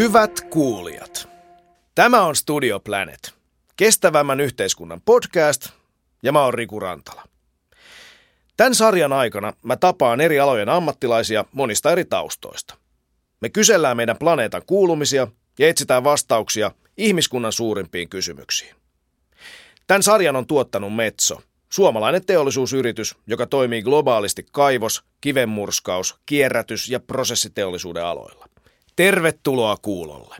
Hyvät kuulijat, tämä on Studio Planet, kestävämmän yhteiskunnan podcast, ja mä oon Riku Rantala. Tämän sarjan aikana mä tapaan eri alojen ammattilaisia monista eri taustoista. Me kysellään meidän planeetan kuulumisia ja etsitään vastauksia ihmiskunnan suurimpiin kysymyksiin. Tämän sarjan on tuottanut Metso, suomalainen teollisuusyritys, joka toimii globaalisti kaivos, kivenmurskaus, kierrätys ja prosessiteollisuuden aloilla. Tervetuloa kuulolle.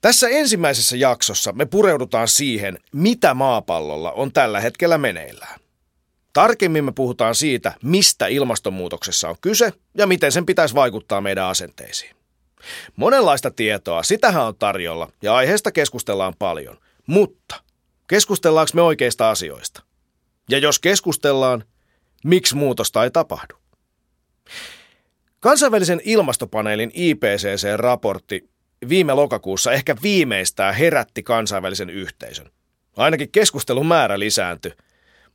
Tässä ensimmäisessä jaksossa me pureudutaan siihen, mitä maapallolla on tällä hetkellä meneillään. Tarkemmin me puhutaan siitä, mistä ilmastonmuutoksessa on kyse ja miten sen pitäisi vaikuttaa meidän asenteisiin. Monenlaista tietoa, sitähän on tarjolla ja aiheesta keskustellaan paljon, mutta keskustellaanko me oikeista asioista? Ja jos keskustellaan, miksi muutosta ei tapahdu? Kansainvälisen ilmastopaneelin IPCC-raportti viime lokakuussa ehkä viimeistään herätti kansainvälisen yhteisön. Ainakin keskustelun määrä lisääntyi,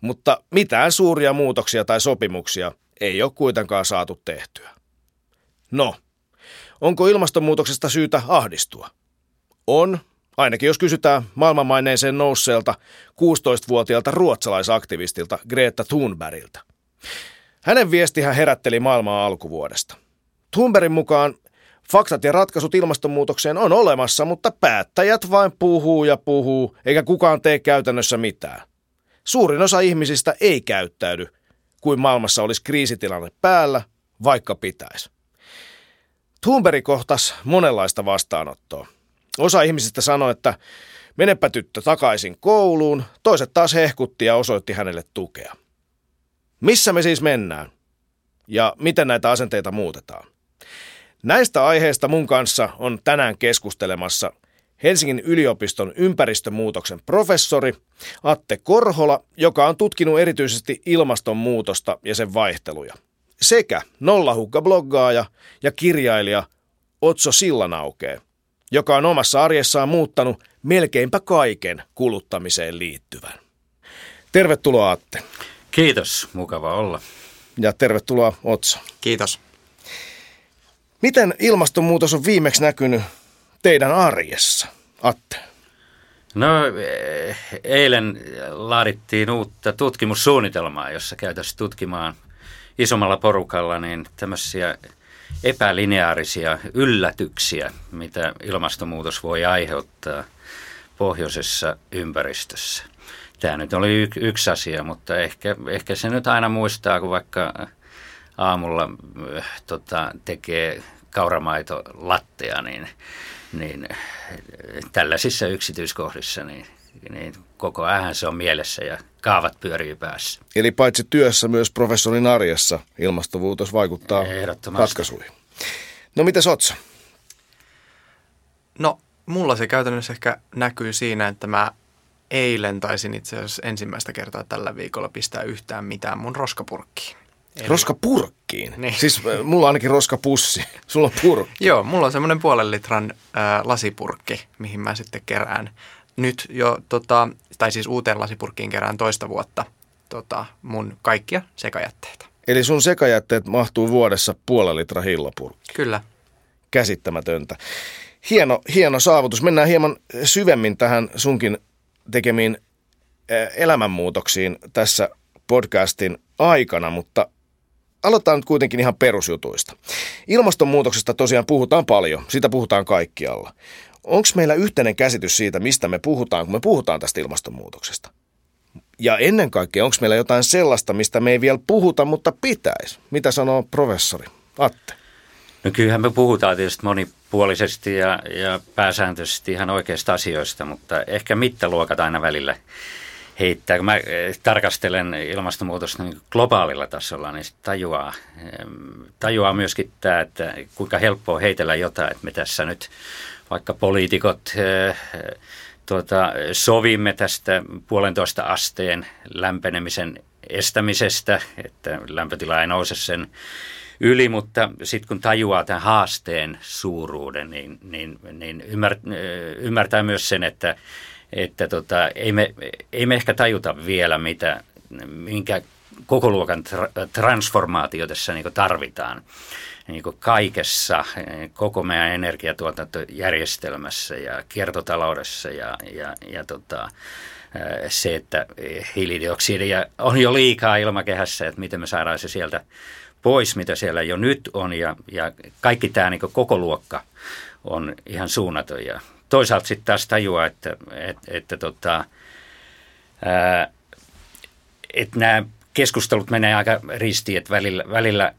mutta mitään suuria muutoksia tai sopimuksia ei ole kuitenkaan saatu tehtyä. No, onko ilmastonmuutoksesta syytä ahdistua? On, ainakin jos kysytään maailmanmaineeseen nousseelta 16-vuotiaalta ruotsalaisaktivistilta Greta Thunbergilta. Hänen viestihän herätteli maailmaa alkuvuodesta. Thunbergin mukaan faktat ja ratkaisut ilmastonmuutokseen on olemassa, mutta päättäjät vain puhuu ja puhuu, eikä kukaan tee käytännössä mitään. Suurin osa ihmisistä ei käyttäydy, kuin maailmassa olisi kriisitilanne päällä, vaikka pitäisi. Thunberg kohtas monenlaista vastaanottoa. Osa ihmisistä sanoi, että menepä tyttö takaisin kouluun, toiset taas hehkutti ja osoitti hänelle tukea. Missä me siis mennään? Ja miten näitä asenteita muutetaan? Näistä aiheista mun kanssa on tänään keskustelemassa Helsingin yliopiston ympäristömuutoksen professori Atte Korhola, joka on tutkinut erityisesti ilmastonmuutosta ja sen vaihteluja, sekä nollahukka-bloggaaja ja kirjailija Otso Sillanaukee, joka on omassa arjessaan muuttanut melkeinpä kaiken kuluttamiseen liittyvän. Tervetuloa Atte. Kiitos, mukava olla. Ja tervetuloa Otso. Kiitos. Miten ilmastonmuutos on viimeksi näkynyt teidän arjessa, Atte? No eilen laadittiin uutta tutkimussuunnitelmaa, jossa käytäisiin tutkimaan isommalla porukalla niin tämmöisiä epälineaarisia yllätyksiä, mitä ilmastonmuutos voi aiheuttaa pohjoisessa ympäristössä. Tämä nyt oli y- yksi asia, mutta ehkä, ehkä se nyt aina muistaa, kun vaikka aamulla äh, tota, tekee kauramaito lattea, niin, niin tällaisissa yksityiskohdissa niin, niin koko ajan se on mielessä ja kaavat pyörii päässä. Eli paitsi työssä myös professorin arjessa ilmastonmuutos vaikuttaa ratkaisuihin. No mitä Otsa? No mulla se käytännössä ehkä näkyy siinä, että mä eilen taisin itse asiassa ensimmäistä kertaa tällä viikolla pistää yhtään mitään mun roskapurkkiin. Eli... Roskapurkkiin? Niin. Siis äh, mulla on ainakin roskapussi. Sulla on purkki. Joo, mulla on semmoinen puolen litran äh, lasipurkki, mihin mä sitten kerään nyt jo, tota, tai siis uuteen lasipurkkiin kerään toista vuotta tota, mun kaikkia sekajätteitä. Eli sun sekajätteet mahtuu vuodessa puolen litra hillopurkki. Kyllä. Käsittämätöntä. Hieno, hieno saavutus. Mennään hieman syvemmin tähän sunkin tekemiin elämänmuutoksiin tässä podcastin aikana, mutta aloitetaan nyt kuitenkin ihan perusjutuista. Ilmastonmuutoksesta tosiaan puhutaan paljon, siitä puhutaan kaikkialla. Onko meillä yhteinen käsitys siitä, mistä me puhutaan, kun me puhutaan tästä ilmastonmuutoksesta? Ja ennen kaikkea, onko meillä jotain sellaista, mistä me ei vielä puhuta, mutta pitäisi? Mitä sanoo professori Atte? No kyllähän me puhutaan tietysti monipuolisesti ja, ja pääsääntöisesti ihan oikeista asioista, mutta ehkä mittaluokat aina välillä heittää. Kun mä eh, tarkastelen ilmastonmuutosta niin globaalilla tasolla, niin tajuaa, tajuaa myöskin tämä, että kuinka helppoa heitellä jotain, että me tässä nyt vaikka poliitikot eh, tuota, sovimme tästä puolentoista asteen lämpenemisen estämisestä, että lämpötila ei nouse sen yli, mutta sitten kun tajuaa tämän haasteen suuruuden, niin, niin, niin ymmär, ymmärtää myös sen, että, että tota, ei, me, ei me ehkä tajuta vielä, mitä, minkä koko luokan tra- transformaatio tässä niin tarvitaan. Niin kaikessa, koko meidän energiatuotantojärjestelmässä ja kiertotaloudessa ja, ja, ja tota, se, että hiilidioksidia on jo liikaa ilmakehässä, että miten me saadaan se sieltä pois, mitä siellä jo nyt on ja, ja kaikki tämä niin koko luokka on ihan suunnaton ja toisaalta sitten taas tajua, että, että, että, tota, ää, että nämä keskustelut menee aika ristiin, että välillä, välillä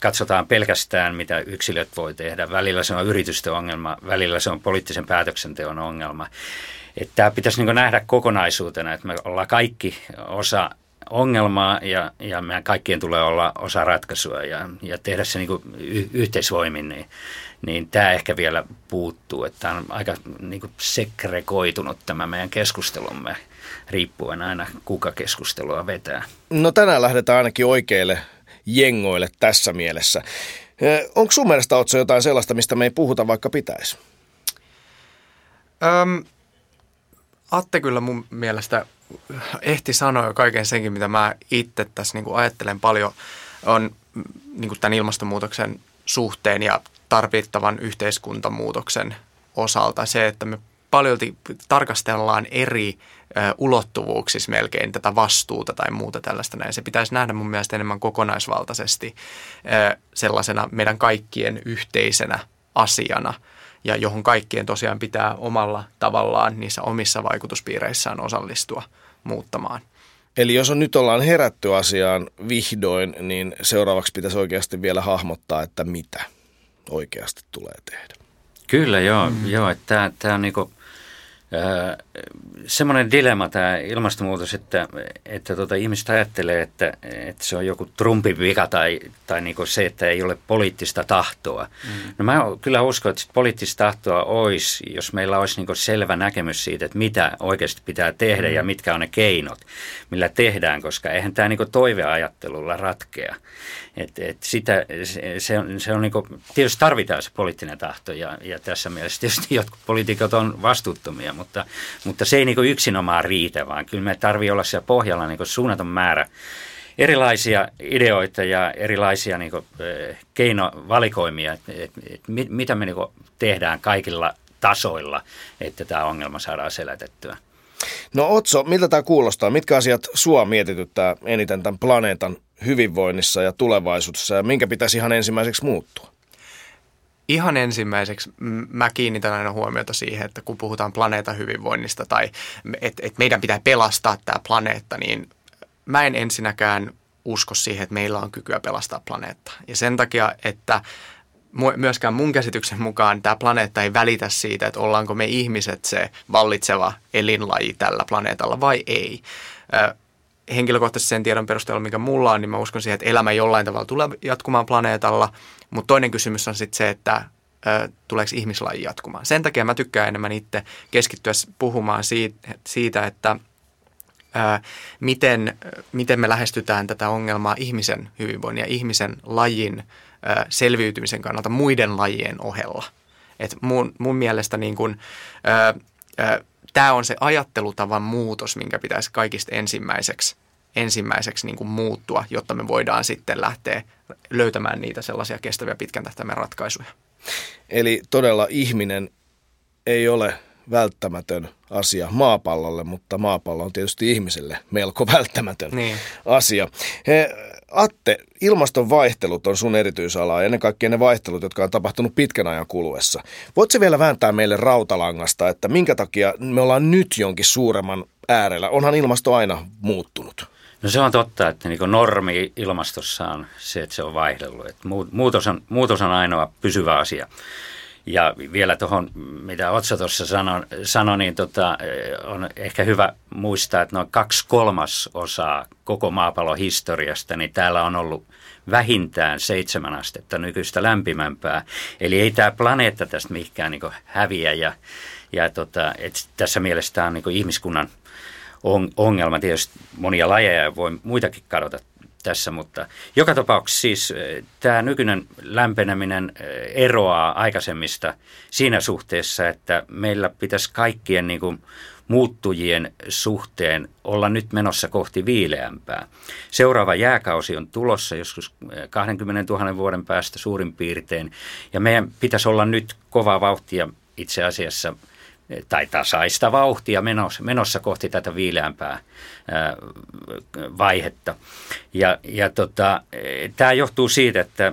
katsotaan pelkästään, mitä yksilöt voi tehdä. Välillä se on yritysten ongelma, välillä se on poliittisen päätöksenteon ongelma. Että tämä pitäisi niin nähdä kokonaisuutena, että me ollaan kaikki osa ongelmaa ja, ja meidän kaikkien tulee olla osa ratkaisua ja, ja tehdä se niin y- yhteisvoimin, niin, niin tämä ehkä vielä puuttuu. Että tämä on aika niin kuin sekrekoitunut tämä meidän keskustelumme riippuen aina kuka keskustelua vetää. No tänään lähdetään ainakin oikeille jengoille tässä mielessä. Onko sun mielestä Otso jotain sellaista, mistä me ei puhuta vaikka pitäisi? Öm, Atte kyllä mun mielestä ehti sanoa jo kaiken senkin, mitä mä itse tässä niin kuin ajattelen paljon, on niin kuin tämän ilmastonmuutoksen suhteen ja tarvittavan yhteiskuntamuutoksen osalta se, että me paljolti tarkastellaan eri ulottuvuuksissa melkein tätä vastuuta tai muuta tällaista näin. Se pitäisi nähdä mun mielestä enemmän kokonaisvaltaisesti sellaisena meidän kaikkien yhteisenä asiana ja johon kaikkien tosiaan pitää omalla tavallaan niissä omissa vaikutuspiireissään osallistua muuttamaan. Eli jos on nyt ollaan herätty asiaan vihdoin, niin seuraavaksi pitäisi oikeasti vielä hahmottaa, että mitä oikeasti tulee tehdä. Kyllä joo, mm. joo että tämä on niinku semmoinen dilemma tämä ilmastonmuutos, että, että tota, ihmiset ajattelee, että, että se on joku Trumpin vika tai, tai niin se, että ei ole poliittista tahtoa. Mm. No mä kyllä uskon, että poliittista tahtoa olisi, jos meillä olisi niin selvä näkemys siitä, että mitä oikeasti pitää tehdä mm. ja mitkä on ne keinot, millä tehdään, koska eihän tämä niin toiveajattelulla ratkea. Et, et sitä, se, se on, se on niin kuin, tietysti tarvitaan se poliittinen tahto ja, ja tässä mielessä tietysti jotkut poliitikot on vastuuttomia, mutta, mutta se ei niin yksinomaan riitä, vaan kyllä me tarvii olla siellä pohjalla niin suunnaton määrä erilaisia ideoita ja erilaisia niin kuin, keinovalikoimia, että et, et, mit, mitä me niin tehdään kaikilla tasoilla, että tämä ongelma saadaan selätettyä. No Otso, miltä tämä kuulostaa? Mitkä asiat sua mietityttää eniten tämän planeetan hyvinvoinnissa ja tulevaisuudessa ja minkä pitäisi ihan ensimmäiseksi muuttua? Ihan ensimmäiseksi mä kiinnitän aina huomiota siihen, että kun puhutaan planeetan hyvinvoinnista tai että et meidän pitää pelastaa tämä planeetta, niin mä en ensinnäkään usko siihen, että meillä on kykyä pelastaa planeetta. Ja sen takia, että myöskään mun käsityksen mukaan tämä planeetta ei välitä siitä, että ollaanko me ihmiset se vallitseva elinlaji tällä planeetalla vai ei henkilökohtaisesti sen tiedon perusteella, mikä mulla on, niin mä uskon siihen, että elämä jollain tavalla tulee jatkumaan planeetalla. Mutta toinen kysymys on sitten se, että tuleeko ihmislaji jatkumaan. Sen takia mä tykkään enemmän itse keskittyä puhumaan siitä, että miten, miten me lähestytään tätä ongelmaa ihmisen hyvinvoinnin ja ihmisen lajin selviytymisen kannalta muiden lajien ohella. Et mun, mun mielestä niin kun, tämä on se ajattelutavan muutos, minkä pitäisi kaikista ensimmäiseksi, ensimmäiseksi niin kuin muuttua, jotta me voidaan sitten lähteä löytämään niitä sellaisia kestäviä pitkän tähtäimen ratkaisuja. Eli todella ihminen ei ole välttämätön asia maapallolle, mutta maapallo on tietysti ihmiselle melko välttämätön niin. asia. He, Atte, ilmaston vaihtelut on sun erityisala ja ennen kaikkea ne vaihtelut, jotka on tapahtunut pitkän ajan kuluessa. Voitko vielä vääntää meille rautalangasta, että minkä takia me ollaan nyt jonkin suuremman äärellä? Onhan ilmasto aina muuttunut. No se on totta, että niin normi ilmastossa on se, että se on vaihdellut. Että muutos, on, muutos on ainoa pysyvä asia. Ja vielä tuohon, mitä Otsa tuossa sanoi, sano, niin tota, on ehkä hyvä muistaa, että noin kaksi kolmasosaa koko maapallon historiasta, niin täällä on ollut vähintään seitsemän astetta nykyistä lämpimämpää. Eli ei tämä planeetta tästä mihinkään niin häviä ja, ja tota, et tässä mielessä tämä on niin ihmiskunnan ongelma. Tietysti monia lajeja voi muitakin kadota tässä, mutta joka tapauksessa siis eh, tämä nykyinen lämpeneminen eh, eroaa aikaisemmista siinä suhteessa, että meillä pitäisi kaikkien niin kuin muuttujien suhteen olla nyt menossa kohti viileämpää. Seuraava jääkausi on tulossa joskus 20 000 vuoden päästä suurin piirtein, ja meidän pitäisi olla nyt kovaa vauhtia itse asiassa – tai tasaista vauhtia menossa, menossa kohti tätä viileämpää ää, vaihetta. Ja, ja tota, tämä johtuu siitä, että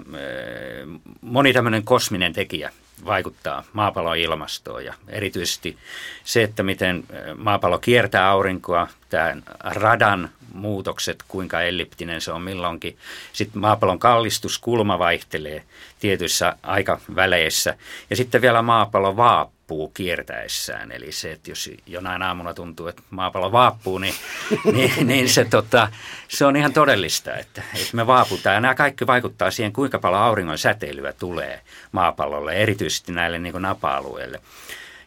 moni tämmöinen kosminen tekijä vaikuttaa maapallon ilmastoon ja erityisesti se, että miten maapallo kiertää aurinkoa, tämän radan muutokset, kuinka elliptinen se on milloinkin. Sitten maapallon kallistuskulma vaihtelee tietyissä aikaväleissä ja sitten vielä maapallo vaappuu kiertäessään. Eli se, että jos jonain aamuna tuntuu, että maapallo vaappuu, niin, niin, niin se, tota, se on ihan todellista, että, että me vaaputaan. Ja nämä kaikki vaikuttaa siihen, kuinka paljon auringon säteilyä tulee maapallolle, erityisesti näille niin napa-alueille.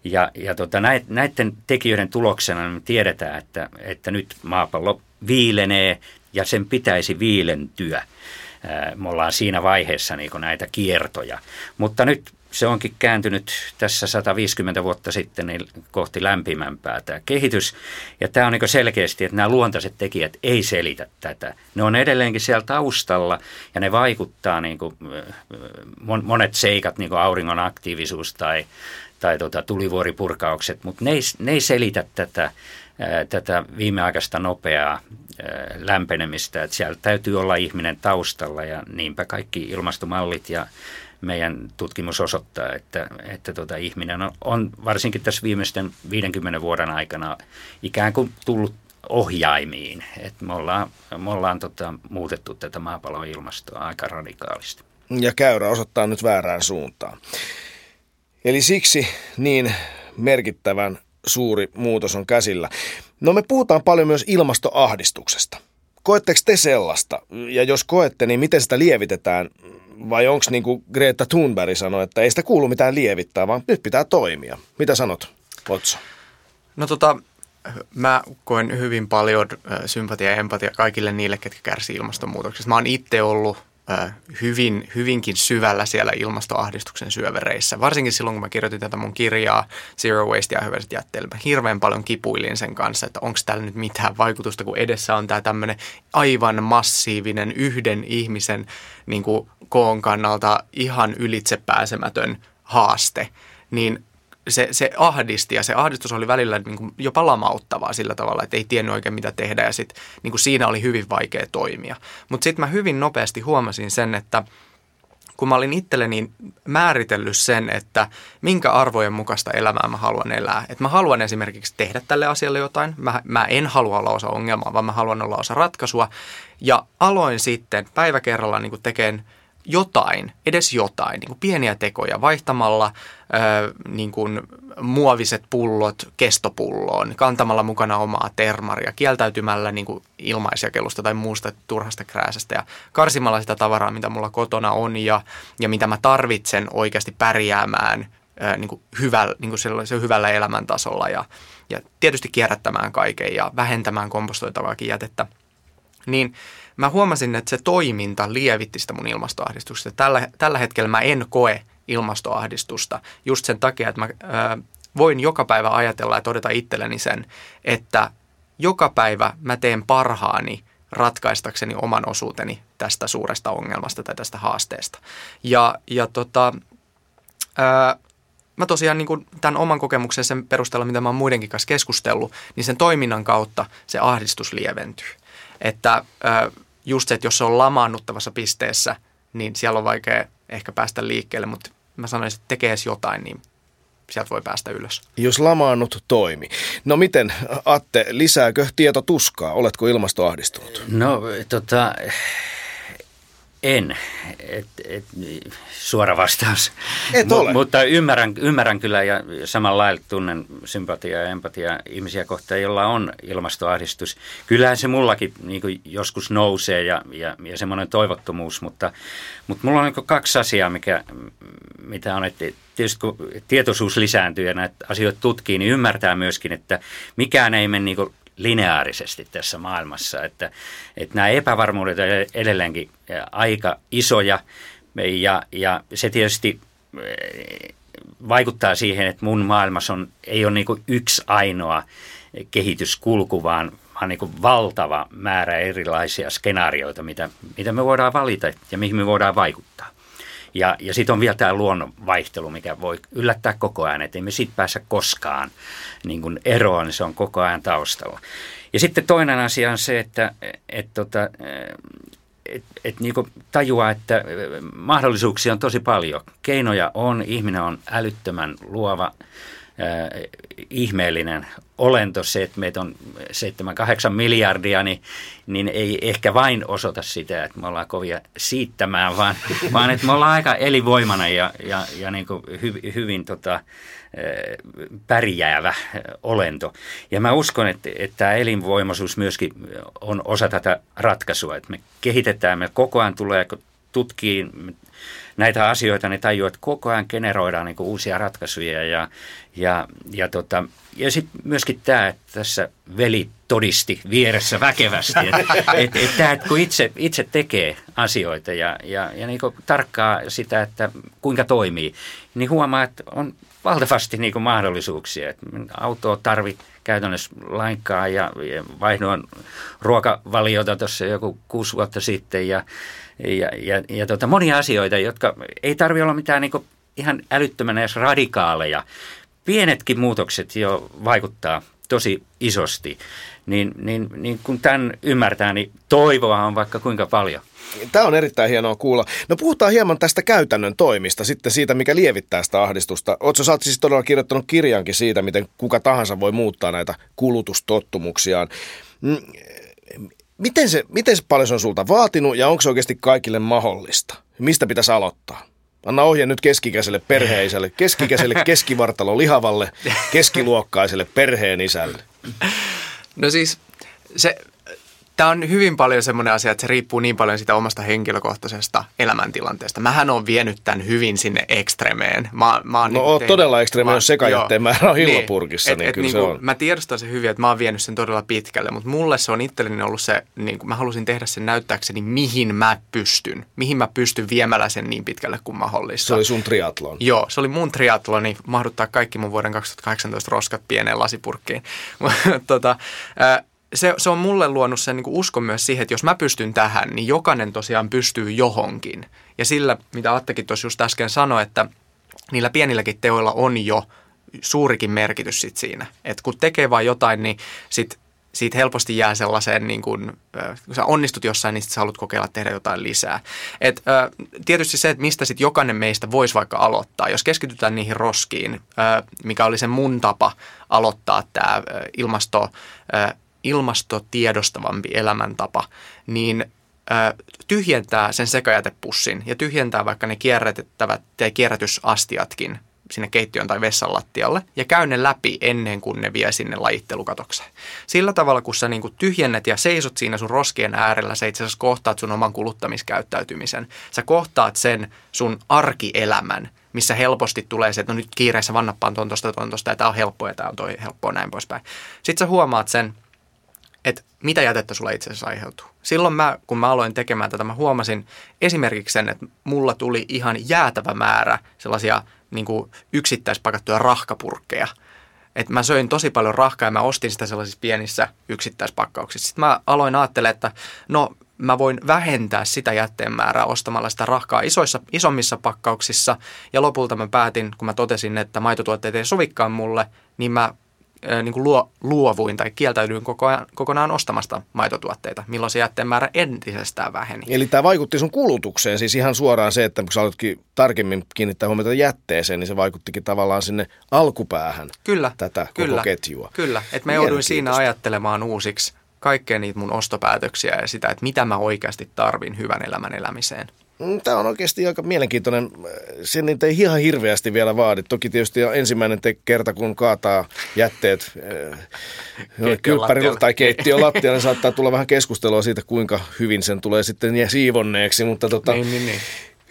Ja, ja tota, näiden tekijöiden tuloksena me tiedetään, että, että nyt maapallo viilenee ja sen pitäisi viilentyä. Me ollaan siinä vaiheessa niin näitä kiertoja. Mutta nyt se onkin kääntynyt tässä 150 vuotta sitten niin kohti lämpimämpää tämä kehitys. Ja tämä on niin selkeästi, että nämä luontaiset tekijät ei selitä tätä. Ne on edelleenkin siellä taustalla ja ne vaikuttaa niin kuin monet seikat, niin kuin auringon aktiivisuus tai, tai tota tulivuoripurkaukset, mutta ne ei, ne ei selitä tätä, tätä viimeaikaista nopeaa lämpenemistä. Että siellä täytyy olla ihminen taustalla ja niinpä kaikki ilmastomallit ja meidän tutkimus osoittaa, että, että tota, ihminen on, on varsinkin tässä viimeisten 50 vuoden aikana ikään kuin tullut ohjaimiin. Et me ollaan, me ollaan tota, muutettu tätä maapallon ilmastoa aika radikaalisti. Ja käyrä osoittaa nyt väärään suuntaan. Eli siksi niin merkittävän suuri muutos on käsillä. No me puhutaan paljon myös ilmastoahdistuksesta. Koetteko te sellaista? Ja jos koette, niin miten sitä lievitetään? vai onko niin kuin Greta Thunberg sanoi, että ei sitä kuulu mitään lievittää, vaan nyt pitää toimia. Mitä sanot, Otso? No tota, mä koen hyvin paljon sympatia ja empatia kaikille niille, ketkä kärsii ilmastonmuutoksesta. Mä oon itse ollut hyvin, hyvinkin syvällä siellä ilmastoahdistuksen syövereissä. Varsinkin silloin, kun mä kirjoitin tätä mun kirjaa Zero Waste ja hyväiset jätteet. Mä hirveän paljon kipuilin sen kanssa, että onko täällä nyt mitään vaikutusta, kun edessä on tämä tämmöinen aivan massiivinen yhden ihmisen niin kuin koon kannalta ihan ylitsepääsemätön haaste. Niin se, se ahdisti ja se ahdistus oli välillä niin kuin jopa lamauttavaa sillä tavalla, että ei tiennyt oikein mitä tehdä ja sit, niin kuin siinä oli hyvin vaikea toimia. Mutta sitten mä hyvin nopeasti huomasin sen, että kun mä olin itselleni määritellyt sen, että minkä arvojen mukaista elämää mä haluan elää. Että mä haluan esimerkiksi tehdä tälle asialle jotain. Mä, mä en halua olla osa ongelmaa, vaan mä haluan olla osa ratkaisua. Ja aloin sitten päivä kerrallaan niin tekemään – jotain, edes jotain, niin kuin pieniä tekoja vaihtamalla ö, niin kuin muoviset pullot kestopulloon, kantamalla mukana omaa termaria, kieltäytymällä niin kuin ilmaisjakelusta tai muusta turhasta krääsästä ja karsimalla sitä tavaraa, mitä mulla kotona on ja, ja mitä mä tarvitsen oikeasti pärjäämään ö, niin kuin hyvällä, niin kuin hyvällä elämäntasolla ja, ja tietysti kierrättämään kaiken ja vähentämään kompostoitavaakin jätettä. Niin mä huomasin, että se toiminta lievitti sitä mun ilmastoahdistusta. Tällä, tällä hetkellä mä en koe ilmastoahdistusta just sen takia, että mä ää, voin joka päivä ajatella ja todeta itselleni sen, että joka päivä mä teen parhaani ratkaistakseni oman osuuteni tästä suuresta ongelmasta tai tästä haasteesta. Ja, ja tota, ää, mä tosiaan niin kuin tämän oman kokemuksen sen perusteella, mitä mä oon muidenkin kanssa keskustellut, niin sen toiminnan kautta se ahdistus lieventyy. Että ää, just se, että jos se on lamaannuttavassa pisteessä, niin siellä on vaikea ehkä päästä liikkeelle, mutta mä sanoisin, että tekee jotain, niin sieltä voi päästä ylös. Jos lamaannut toimi. No miten, Atte, lisääkö tieto tuskaa? Oletko ilmastoahdistunut? No tota, en. Et, et, suora vastaus. Et ole. M- mutta ymmärrän, ymmärrän kyllä ja samalla lailla tunnen sympatiaa ja empatiaa ihmisiä kohtaan, joilla on ilmastoahdistus. Kyllähän se mullakin niin joskus nousee ja, ja, ja semmoinen toivottomuus, mutta, mutta mulla on niin kaksi asiaa, mikä, mitä on, että tietysti kun tietoisuus lisääntyy ja näitä asioita tutkii, niin ymmärtää myöskin, että mikään ei mene niin lineaarisesti tässä maailmassa. Että, että nämä epävarmuudet ovat edelleenkin aika isoja ja, ja se tietysti vaikuttaa siihen, että mun maailmassa on, ei ole niin yksi ainoa kehityskulku, vaan, vaan niin valtava määrä erilaisia skenaarioita, mitä, mitä me voidaan valita ja mihin me voidaan vaikuttaa. Ja, ja sitten on vielä tämä luonnonvaihtelu, mikä voi yllättää koko ajan, että ei me siitä päässä koskaan niin kuin eroon, niin se on koko ajan taustalla. Ja sitten toinen asia on se, että et, tota, et, et niin tajuaa, että mahdollisuuksia on tosi paljon. Keinoja on, ihminen on älyttömän luova, äh, ihmeellinen olento, se, että meitä on 7-8 miljardia, niin, niin ei ehkä vain osoita sitä, että me ollaan kovia siittämään, vaan, vaan että me ollaan aika elivoimana ja, ja, ja niin kuin hy, hyvin tota, pärjäävä olento. Ja mä uskon, että, että tämä elinvoimaisuus myöskin on osa tätä ratkaisua, että me kehitetään, me koko ajan tulee tutkii näitä asioita, niin tajuu, että koko ajan generoidaan niin uusia ratkaisuja. Ja, ja, ja, tota, ja sitten myöskin tämä, että tässä veli todisti vieressä väkevästi, että et, et, et, et, kun itse, itse tekee asioita ja, ja, ja niin tarkkaa sitä, että kuinka toimii, niin huomaa, että on valtavasti niin mahdollisuuksia. autoa tarvi käytännössä lainkaan ja, ja vaihdoin ruokavaliota tuossa joku kuusi vuotta sitten ja, ja, ja, ja tota, monia asioita, jotka ei tarvitse olla mitään niin ihan älyttömän edes radikaaleja. Pienetkin muutokset jo vaikuttaa tosi isosti. Niin, niin, niin kun tämän ymmärtää, niin toivoa on vaikka kuinka paljon. Tämä on erittäin hienoa kuulla. No puhutaan hieman tästä käytännön toimista, sitten siitä, mikä lievittää sitä ahdistusta. Oletko sä siis todella kirjoittanut kirjankin siitä, miten kuka tahansa voi muuttaa näitä kulutustottumuksiaan. Miten se, miten se paljon se on sulta vaatinut ja onko se oikeasti kaikille mahdollista? Mistä pitäisi aloittaa? Anna ohje nyt keskikäiselle perheiselle, keskikäiselle keskivartalo lihavalle, keskiluokkaiselle perheen isälle. No siis se, tämä on hyvin paljon semmoinen asia, että se riippuu niin paljon sitä omasta henkilökohtaisesta elämäntilanteesta. Mähän on vienyt tämän hyvin sinne ekstremeen. Mä, mä no niin oot todella ekstreme, jos sekajätteen määrä on hillopurkissa, niin, niin et, kyllä niin se kuin, on. Mä tiedostan sen hyvin, että mä oon vienyt sen todella pitkälle, mutta mulle se on itselleni ollut se, niin kuin mä halusin tehdä sen näyttääkseni, mihin mä pystyn. Mihin mä pystyn viemällä sen niin pitkälle kuin mahdollista. Se oli sun triatlon. Joo, se oli mun triatloni, mahduttaa kaikki mun vuoden 2018 roskat pieneen lasipurkkiin. tota, äh, se, se on mulle luonut sen niin uskon myös siihen, että jos mä pystyn tähän, niin jokainen tosiaan pystyy johonkin. Ja sillä, mitä Attekin tuossa just äsken sanoi, että niillä pienilläkin teoilla on jo suurikin merkitys sit siinä. Että kun tekee vain jotain, niin sit, siitä helposti jää sellaiseen, niin kun, kun sä onnistut jossain, niin sit sä haluat kokeilla tehdä jotain lisää. Et, tietysti se, että mistä sitten jokainen meistä voisi vaikka aloittaa. Jos keskitytään niihin roskiin, mikä oli se mun tapa aloittaa tämä ilmasto ilmastotiedostavampi elämäntapa, niin tyhjentää sen sekajätepussin ja tyhjentää vaikka ne kierrätettävät tai kierrätysastiatkin sinne keittiön tai vessan lattialle ja käy ne läpi ennen kuin ne vie sinne lajittelukatokseen. Sillä tavalla, kun sä niin kuin tyhjennet ja seisot siinä sun roskien äärellä, sä itse asiassa kohtaat sun oman kuluttamiskäyttäytymisen. Sä kohtaat sen sun arkielämän, missä helposti tulee se, että no nyt kiireessä vannappaan tuon tuosta, tuon tuosta, ja tämä on helppoa ja tämä on toi helppoa näin poispäin. Sitten sä huomaat sen, että mitä jätettä sulla itse asiassa aiheutuu. Silloin mä, kun mä aloin tekemään tätä, mä huomasin esimerkiksi sen, että mulla tuli ihan jäätävä määrä sellaisia niin kuin yksittäispakattuja rahkapurkkeja. Että mä söin tosi paljon rahkaa ja mä ostin sitä sellaisissa pienissä yksittäispakkauksissa. Sitten mä aloin ajattelemaan, että no mä voin vähentää sitä jätteen määrää ostamalla sitä rahkaa isoissa, isommissa pakkauksissa. Ja lopulta mä päätin, kun mä totesin, että maitotuotteet ei sovikaan mulle, niin mä niin kuin luo, luovuin tai kieltäydyin koko ajan, kokonaan ostamasta maitotuotteita, milloin se jätteen määrä entisestään väheni. Eli tämä vaikutti sun kulutukseen, siis ihan suoraan se, että kun sä aloitkin tarkemmin kiinnittää huomiota jätteeseen, niin se vaikuttikin tavallaan sinne alkupäähän kyllä, tätä kyllä, koko ketjua. Kyllä, että mä jouduin siinä ajattelemaan uusiksi kaikkea niitä mun ostopäätöksiä ja sitä, että mitä mä oikeasti tarvin hyvän elämän elämiseen. Mm, tämä on oikeasti aika mielenkiintoinen. Sen niitä ei ihan hirveästi vielä vaadi. Toki tietysti ensimmäinen te- kerta, kun kaataa jätteet äh, kylppärillä tai keittiön lattialle, niin saattaa tulla vähän keskustelua siitä, kuinka hyvin sen tulee sitten siivonneeksi. Mutta tota, niin, niin, niin.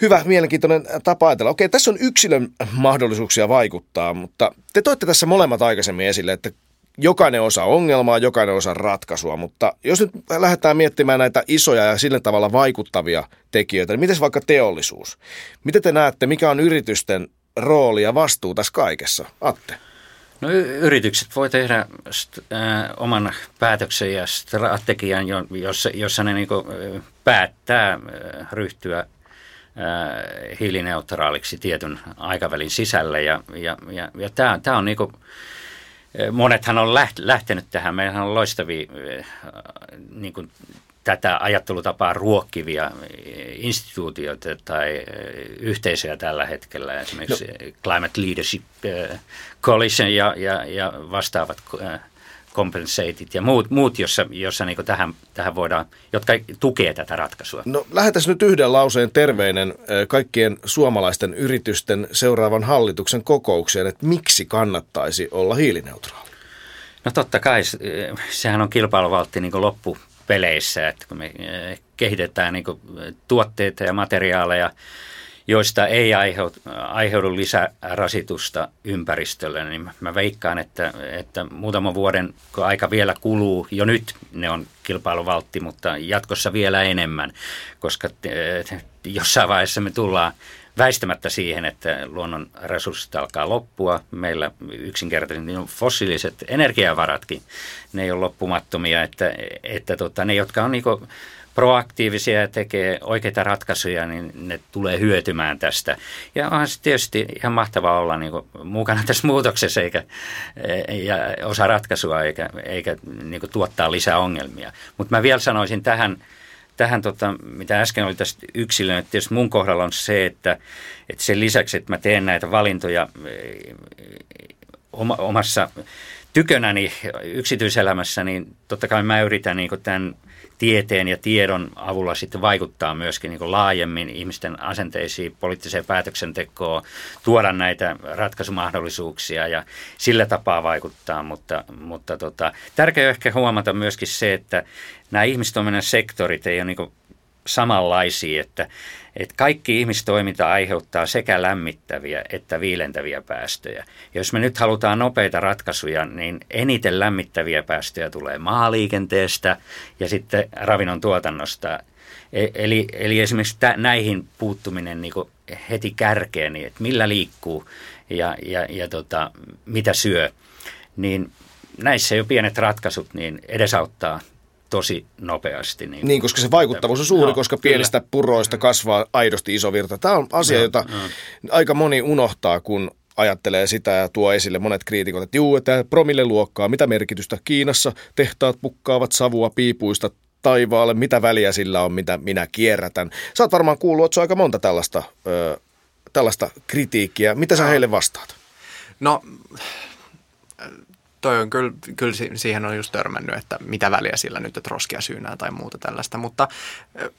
Hyvä, mielenkiintoinen tapa ajatella. Okei, tässä on yksilön mahdollisuuksia vaikuttaa, mutta te toitte tässä molemmat aikaisemmin esille, että jokainen osa ongelmaa, jokainen osa ratkaisua, mutta jos nyt lähdetään miettimään näitä isoja ja sillä tavalla vaikuttavia tekijöitä, niin miten vaikka teollisuus? Miten te näette, mikä on yritysten rooli ja vastuu tässä kaikessa? Atte. No yritykset voi tehdä st- äh, oman päätöksen ja strategian, jossa, jossa ne niin päättää äh, ryhtyä äh, hiilineutraaliksi tietyn aikavälin sisällä. Ja, ja, ja, ja tämä, on niin kuin, monethan on lähtenyt tähän. Meillähän on loistavia niin kuin tätä ajattelutapaa ruokkivia instituutioita tai yhteisöjä tällä hetkellä, esimerkiksi no. Climate Leadership Coalition ja, ja, ja vastaavat compensated ja muut, muut jossa, jossa niin tähän, tähän voidaan, jotka tukee tätä ratkaisua. No lähetäs nyt yhden lauseen terveinen kaikkien suomalaisten yritysten seuraavan hallituksen kokoukseen, että miksi kannattaisi olla hiilineutraali? No totta kai, sehän on kilpailuvaltti niin loppu, peleissä, että kun me eh, kehitetään niin tuotteita ja materiaaleja, joista ei aiheudu, aiheudu lisärasitusta ympäristölle, niin mä veikkaan, että, että muutaman vuoden kun aika vielä kuluu, jo nyt ne on kilpailuvaltti, mutta jatkossa vielä enemmän, koska eh, jossain vaiheessa me tullaan väistämättä siihen, että luonnon resurssit alkaa loppua. Meillä yksinkertaisesti niin fossiiliset energiavaratkin, ne ei ole loppumattomia, että, että tota, ne, jotka on niin proaktiivisia ja tekee oikeita ratkaisuja, niin ne tulee hyötymään tästä. Ja onhan se tietysti ihan mahtavaa olla niin mukana tässä muutoksessa eikä, ja osa ratkaisua eikä, eikä niin tuottaa lisää ongelmia. Mutta mä vielä sanoisin tähän, tähän, tota, mitä äsken oli tästä yksilön, että tietysti mun kohdalla on se, että, että sen lisäksi, että mä teen näitä valintoja oma, omassa tykönäni yksityiselämässä, niin totta kai mä yritän niin tämän tieteen ja tiedon avulla sitten vaikuttaa myöskin niin laajemmin ihmisten asenteisiin, poliittiseen päätöksentekoon, tuoda näitä ratkaisumahdollisuuksia ja sillä tapaa vaikuttaa. Mutta, mutta tota, tärkeää ehkä huomata myöskin se, että nämä ihmistoiminnan sektorit ei ole niin samanlaisia, että, että kaikki ihmistoiminta aiheuttaa sekä lämmittäviä että viilentäviä päästöjä. Ja jos me nyt halutaan nopeita ratkaisuja, niin eniten lämmittäviä päästöjä tulee maaliikenteestä ja sitten ravinnon tuotannosta. E, eli, eli esimerkiksi tä, näihin puuttuminen niin heti kärkeen, niin että millä liikkuu ja, ja, ja tota, mitä syö, niin näissä jo pienet ratkaisut niin edesauttaa tosi nopeasti. Niin, niin koska se vaikuttavuus on suuri, no, koska pienistä kyllä. puroista kasvaa aidosti iso virta. Tämä on asia, no, jota no. aika moni unohtaa, kun ajattelee sitä ja tuo esille monet kriitikot, että juu, että promille luokkaa, mitä merkitystä Kiinassa tehtaat pukkaavat savua piipuista taivaalle, mitä väliä sillä on, mitä minä kierrätän. Sä oot varmaan kuullut, että se on aika monta tällaista, ö, tällaista kritiikkiä. Mitä sä heille vastaat? No toi on kyllä, kyllä siihen on just törmännyt, että mitä väliä sillä nyt, että roskia syynää tai muuta tällaista. Mutta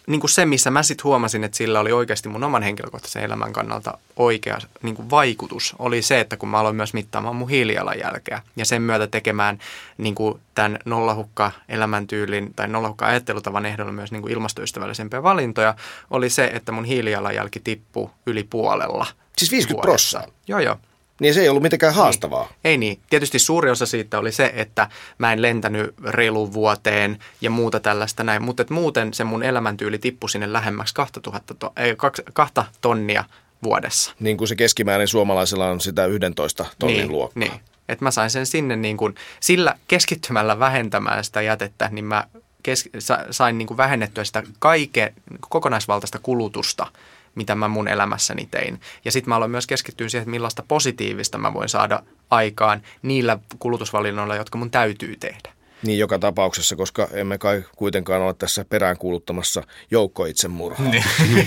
niin kuin se, missä mä sitten huomasin, että sillä oli oikeasti mun oman henkilökohtaisen elämän kannalta oikea niin kuin vaikutus, oli se, että kun mä aloin myös mittaamaan mun hiilijalanjälkeä ja sen myötä tekemään niin kuin tämän nollahukka elämäntyylin tai nollahukka ajattelutavan ehdolla myös niin kuin ilmastoystävällisempiä valintoja, oli se, että mun hiilijalanjälki tippui yli puolella. Siis 50 prosenttia? Joo, joo. Niin se ei ollut mitenkään niin. haastavaa. Niin. Ei niin. Tietysti suuri osa siitä oli se, että mä en lentänyt reiluun vuoteen ja muuta tällaista näin. Mutta muuten se mun elämäntyyli tippui sinne lähemmäksi 2000 to, ei, kahta tonnia vuodessa. Niin kuin se keskimäärin suomalaisilla on sitä 11 tonnin niin, luokkaa. Niin. Että mä sain sen sinne niin kuin, sillä keskittymällä vähentämään sitä jätettä, niin mä kes, sain niin kuin vähennettyä sitä kaiken kokonaisvaltaista kulutusta – mitä mä mun elämässäni tein. Ja sitten mä aloin myös keskittyä siihen, että millaista positiivista mä voin saada aikaan niillä kulutusvalinnoilla, jotka mun täytyy tehdä. Niin joka tapauksessa, koska emme kai kuitenkaan ole tässä peräänkuuluttamassa joukkoitsemurhaa. Niin.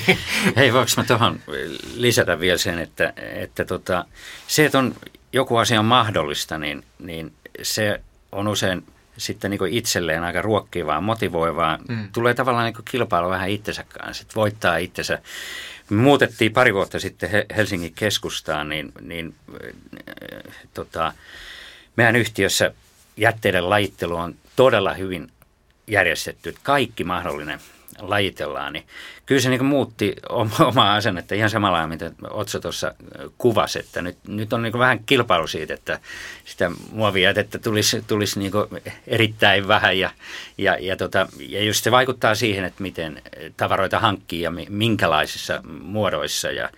Hei, voiko mä tuohon lisätä vielä sen, että, että tota, se, että on joku asia on mahdollista, niin, niin se on usein sitten niin itselleen aika ruokkivaa, motivoivaa. Mm. Tulee tavallaan niin kilpailu vähän itsensä kanssa, että voittaa itsensä. Me muutettiin pari vuotta sitten Helsingin keskustaan, niin, niin äh, tota, meidän yhtiössä jätteiden lajittelu on todella hyvin järjestetty. Kaikki mahdollinen lajitellaan, niin kyllä se niin muutti omaa asennetta ihan samalla mitä Otso tuossa kuvasi, että nyt, nyt on niin vähän kilpailu siitä, että sitä muovijätettä tulisi, tulisi niin erittäin vähän ja, ja, ja, tota, ja just se vaikuttaa siihen, että miten tavaroita hankkii ja minkälaisissa muodoissa ja,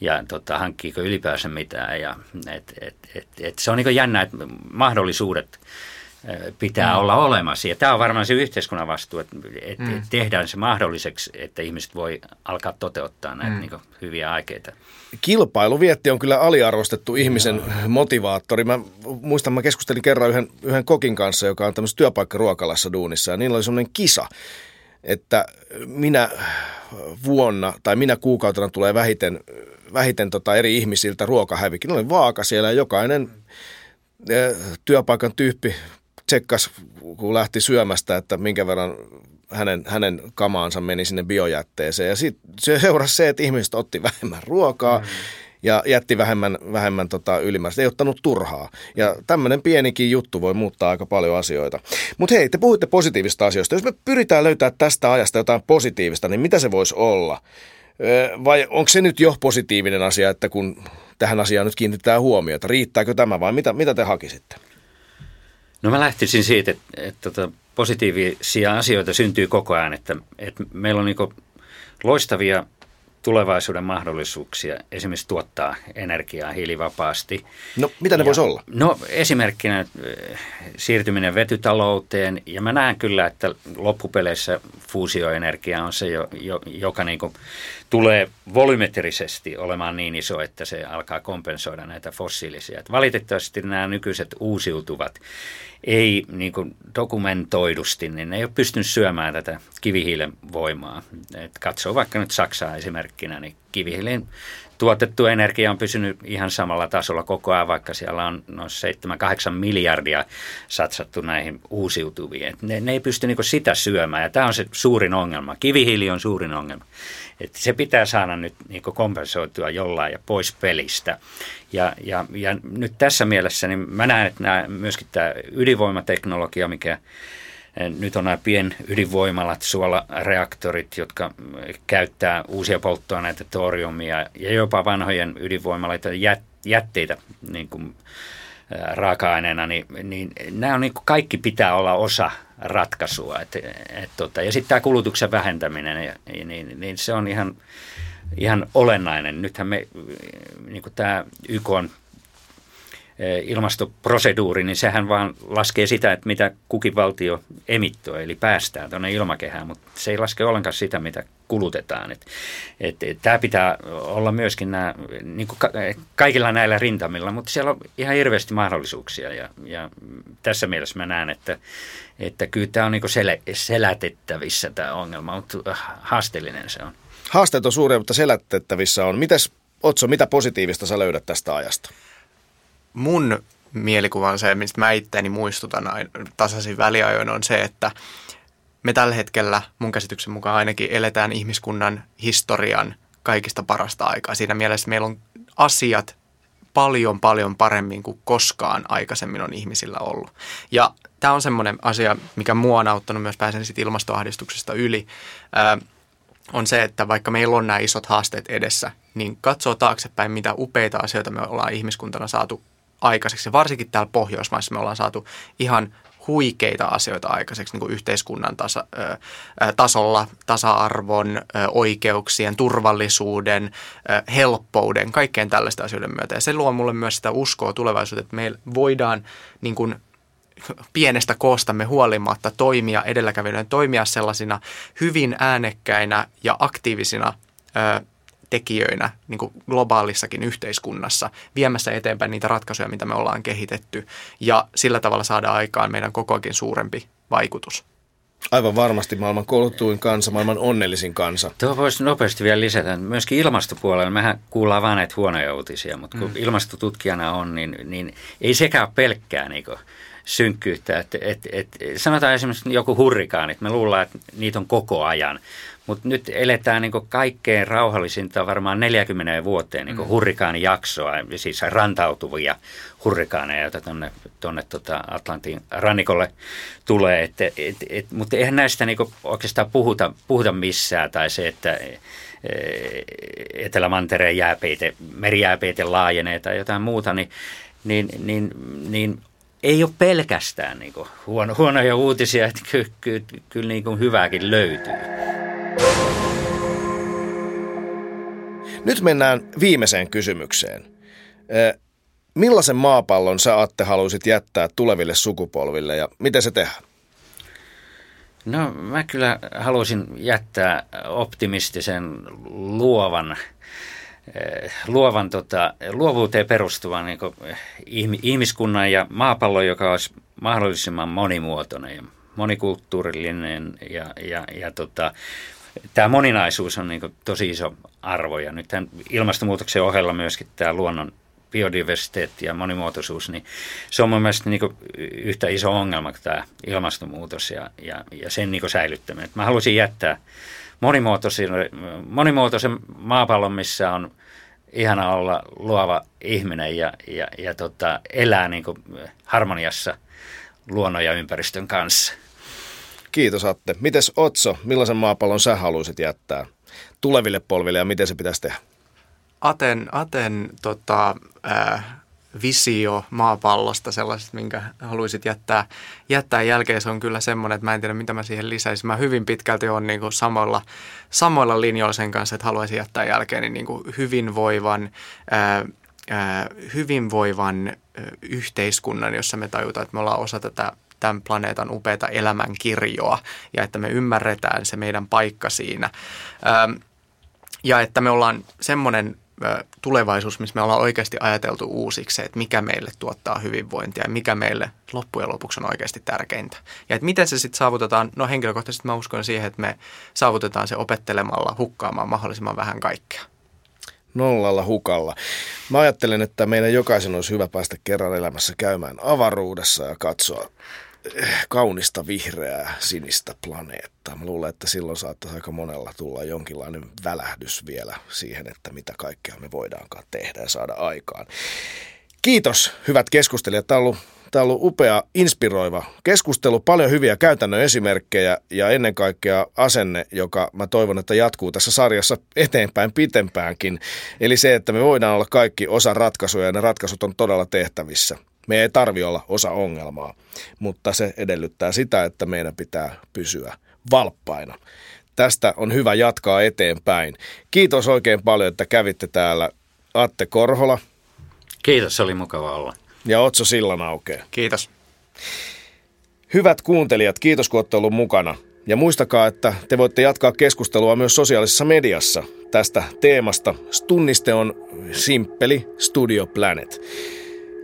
ja tota, hankkiiko ylipäänsä mitään. Ja, et, et, et, et se on niin jännä, että mahdollisuudet pitää mm. olla olemassa. Ja tämä on varmaan se yhteiskunnan vastuu, että, että mm. tehdään se mahdolliseksi, että ihmiset voi alkaa toteuttaa näitä mm. niin hyviä aikeita. Kilpailuvietti on kyllä aliarvostettu ihmisen no. motivaattori. Mä muistan, mä keskustelin kerran yhden, yhden kokin kanssa, joka on tämmöisessä työpaikkaruokalassa duunissa, ja niillä oli semmoinen kisa, että minä vuonna tai minä kuukautena tulee vähiten, vähiten tota eri ihmisiltä ruokahävikki. Niillä oli vaaka siellä ja jokainen eh, työpaikan tyyppi tsekkas, kun lähti syömästä, että minkä verran hänen, hänen kamaansa meni sinne biojätteeseen. Ja sitten se seurasi se, että ihmiset otti vähemmän ruokaa. Mm ja jätti vähemmän, vähemmän tota ylimääräistä, ei ottanut turhaa. Ja tämmöinen pienikin juttu voi muuttaa aika paljon asioita. Mutta hei, te puhuitte positiivista asioista. Jos me pyritään löytää tästä ajasta jotain positiivista, niin mitä se voisi olla? Vai onko se nyt jo positiivinen asia, että kun tähän asiaan nyt kiinnitetään huomiota, riittääkö tämä vai mitä, mitä te hakisitte? No mä lähtisin siitä, että, että, että positiivisia asioita syntyy koko ajan, että, että meillä on niin loistavia tulevaisuuden mahdollisuuksia esimerkiksi tuottaa energiaa hiilivapaasti. No mitä ne voisi olla? No esimerkkinä eh, siirtyminen vetytalouteen ja mä näen kyllä, että loppupeleissä fuusioenergia on se, jo, jo, joka niin kuin tulee volumetrisesti olemaan niin iso, että se alkaa kompensoida näitä fossiilisia. Et valitettavasti nämä nykyiset uusiutuvat ei niin kuin dokumentoidusti, niin ne ei ole pystynyt syömään tätä kivihiilen voimaa. Et katsoo vaikka nyt Saksaa esimerkkinä, niin kivihiilen tuotettu energia on pysynyt ihan samalla tasolla koko ajan, vaikka siellä on noin 7-8 miljardia satsattu näihin uusiutuviin. Et ne, ne ei pysty niin sitä syömään ja tämä on se suurin ongelma. Kivihiili on suurin ongelma. Et se pitää saada nyt niin kompensoitua jollain ja pois pelistä. Ja, ja, ja nyt tässä mielessä niin mä näen, että myöskin tämä ydinvoimateknologia, mikä nyt on nämä ydinvoimalat, suolareaktorit, jotka käyttää uusia polttoaineita, toriumia ja jopa vanhojen ydinvoimaloita jätteitä niin kuin raaka-aineena, niin, niin nämä on niin kuin kaikki pitää olla osa ratkaisua. Et, et, tota, ja sitten tämä kulutuksen vähentäminen, ja, niin, niin se on ihan, ihan olennainen. Nythän me, niin kuin tämä YK on ilmastoproseduuri, niin sehän vaan laskee sitä, että mitä kukin valtio emittoi, eli päästään tuonne ilmakehään, mutta se ei laske ollenkaan sitä, mitä kulutetaan. Et, et, et, tämä pitää olla myöskin nämä, niin kuin ka, kaikilla näillä rintamilla, mutta siellä on ihan hirveästi mahdollisuuksia ja, ja tässä mielessä mä näen, että, että kyllä tämä on niin sel, selätettävissä tämä ongelma, mutta haasteellinen se on. Haasteet on suuria, mutta selätettävissä on. Mites Otso, mitä positiivista sä löydät tästä ajasta? Mun mielikuva on se, mistä mä itteeni muistutan tasaisin väliajoin, on se, että me tällä hetkellä mun käsityksen mukaan ainakin eletään ihmiskunnan historian kaikista parasta aikaa. Siinä mielessä meillä on asiat paljon paljon paremmin kuin koskaan aikaisemmin on ihmisillä ollut. Ja tämä on semmoinen asia, mikä mua on auttanut myös pääsen sitten ilmastoahdistuksesta yli, ää, on se, että vaikka meillä on nämä isot haasteet edessä, niin katsoo taaksepäin, mitä upeita asioita me ollaan ihmiskuntana saatu aikaiseksi. Varsinkin täällä Pohjoismaissa me ollaan saatu ihan huikeita asioita aikaiseksi niin kuin yhteiskunnan tasa, ö, tasolla, tasa-arvon, ö, oikeuksien, turvallisuuden, ö, helppouden, kaikkeen tällaista asioiden myötä. Ja se luo mulle myös sitä uskoa tulevaisuuteen, että me voidaan niin kuin, pienestä koostamme huolimatta toimia edelläkävijöiden, toimia sellaisina hyvin äänekkäinä ja aktiivisina ö, tekijöinä niin kuin globaalissakin yhteiskunnassa viemässä eteenpäin niitä ratkaisuja, mitä me ollaan kehitetty ja sillä tavalla saada aikaan meidän kokoakin suurempi vaikutus. Aivan varmasti maailman koulutuin kansa, maailman onnellisin kansa. Tuo voisi nopeasti vielä lisätä. Myöskin ilmastopuolella, mehän kuullaan vain näitä huonoja uutisia, mutta kun mm. ilmastotutkijana on, niin, niin ei sekään pelkkää niin kuin, synkkyyttä. Et, et, et, sanotaan esimerkiksi joku hurrikaani, että me luullaan, että niitä on koko ajan. Mutta nyt eletään niin kaikkein rauhallisinta varmaan 40 vuoteen niin mm. hurrikaanijaksoa, siis rantautuvia hurrikaaneja, joita tuonne tonne tota Atlantin rannikolle tulee. Et, et, et, mutta eihän näistä niin oikeastaan puhuta, puhuta missään, tai se, että e, Etelämantereen jääpeite, merijääpeite laajenee tai jotain muuta, niin, niin, niin, niin ei ole pelkästään niin huono, huonoja uutisia, että kyllä, kyllä, kyllä niin hyvääkin löytyy. Nyt mennään viimeiseen kysymykseen. Millaisen maapallon sä Atte haluaisit jättää tuleville sukupolville ja miten se tehdään? No mä kyllä haluaisin jättää optimistisen luovan luovan tota, luovuuteen perustuvan niin ihmiskunnan ja maapallon, joka olisi mahdollisimman monimuotoinen ja monikulttuurillinen ja, ja, ja tota, tämä moninaisuus on niin tosi iso arvo ja nyt tämän ilmastonmuutoksen ohella myöskin tämä luonnon biodiversiteetti ja monimuotoisuus, niin se on mun mielestä niin yhtä iso ongelma kuin tämä ilmastonmuutos ja, ja, ja sen niin säilyttäminen. Mä haluaisin jättää monimuotoisen, monimuotoisen maapallon, missä on ihana olla luova ihminen ja, ja, ja tota, elää niin harmoniassa luonnon ja ympäristön kanssa. Kiitos Atte. Mites Otso, millaisen maapallon sä haluaisit jättää tuleville polville ja miten se pitäisi tehdä? Aten, Aten tota, äh, visio maapallosta, sellaisesta, minkä haluaisit jättää, jättää jälkeen, se on kyllä semmoinen, että mä en tiedä, mitä mä siihen lisäisin. Mä hyvin pitkälti on niin samoilla, samoilla linjoilla sen kanssa, että haluaisin jättää jälkeen niin kuin hyvinvoivan, ää, ää, hyvinvoivan yhteiskunnan, jossa me tajutaan, että me ollaan osa tätä tämän planeetan upeata elämänkirjoa ja että me ymmärretään se meidän paikka siinä. Ja että me ollaan semmoinen tulevaisuus, missä me ollaan oikeasti ajateltu uusiksi, että mikä meille tuottaa hyvinvointia ja mikä meille loppujen lopuksi on oikeasti tärkeintä. Ja että miten se sitten saavutetaan, no henkilökohtaisesti mä uskon siihen, että me saavutetaan se opettelemalla hukkaamaan mahdollisimman vähän kaikkea. Nollalla hukalla. Mä ajattelen, että meidän jokaisen olisi hyvä päästä kerran elämässä käymään avaruudessa ja katsoa kaunista vihreää sinistä planeettaa. Mä luulen, että silloin saattaisi aika monella tulla jonkinlainen välähdys vielä siihen, että mitä kaikkea me voidaankaan tehdä ja saada aikaan. Kiitos hyvät keskustelijat. Tämä on ollut, tämä on ollut upea, inspiroiva keskustelu, paljon hyviä käytännön esimerkkejä ja ennen kaikkea asenne, joka mä toivon, että jatkuu tässä sarjassa eteenpäin pitempäänkin. Eli se, että me voidaan olla kaikki osa ratkaisuja ja ne ratkaisut on todella tehtävissä. Me ei tarvi olla osa ongelmaa, mutta se edellyttää sitä, että meidän pitää pysyä valppaina. Tästä on hyvä jatkaa eteenpäin. Kiitos oikein paljon, että kävitte täällä Atte Korhola. Kiitos, se oli mukava olla. Ja Otso Sillanaukea. Kiitos. Hyvät kuuntelijat, kiitos kun olette ollut mukana. Ja muistakaa, että te voitte jatkaa keskustelua myös sosiaalisessa mediassa tästä teemasta. Tunniste on simppeli Studio Planet.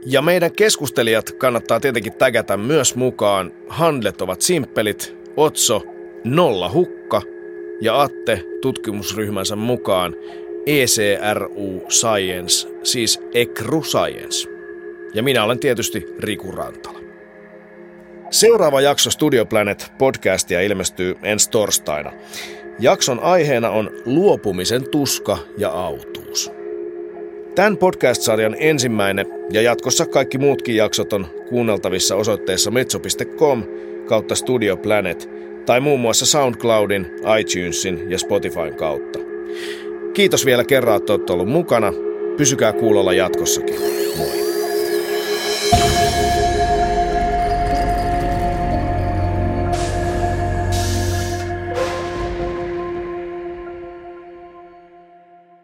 Ja meidän keskustelijat kannattaa tietenkin tägätä myös mukaan. Handlet ovat simppelit, Otso, nolla hukka ja Atte tutkimusryhmänsä mukaan ECRU Science, siis ECRU Science. Ja minä olen tietysti Riku Rantala. Seuraava jakso Studio Planet podcastia ilmestyy ensi torstaina. Jakson aiheena on luopumisen tuska ja autuus. Tämän podcast-sarjan ensimmäinen ja jatkossa kaikki muutkin jaksot on kuunneltavissa osoitteessa metso.com kautta Studio Planet tai muun muassa SoundCloudin, iTunesin ja Spotifyn kautta. Kiitos vielä kerran, että olette ollut mukana. Pysykää kuulolla jatkossakin. Moi.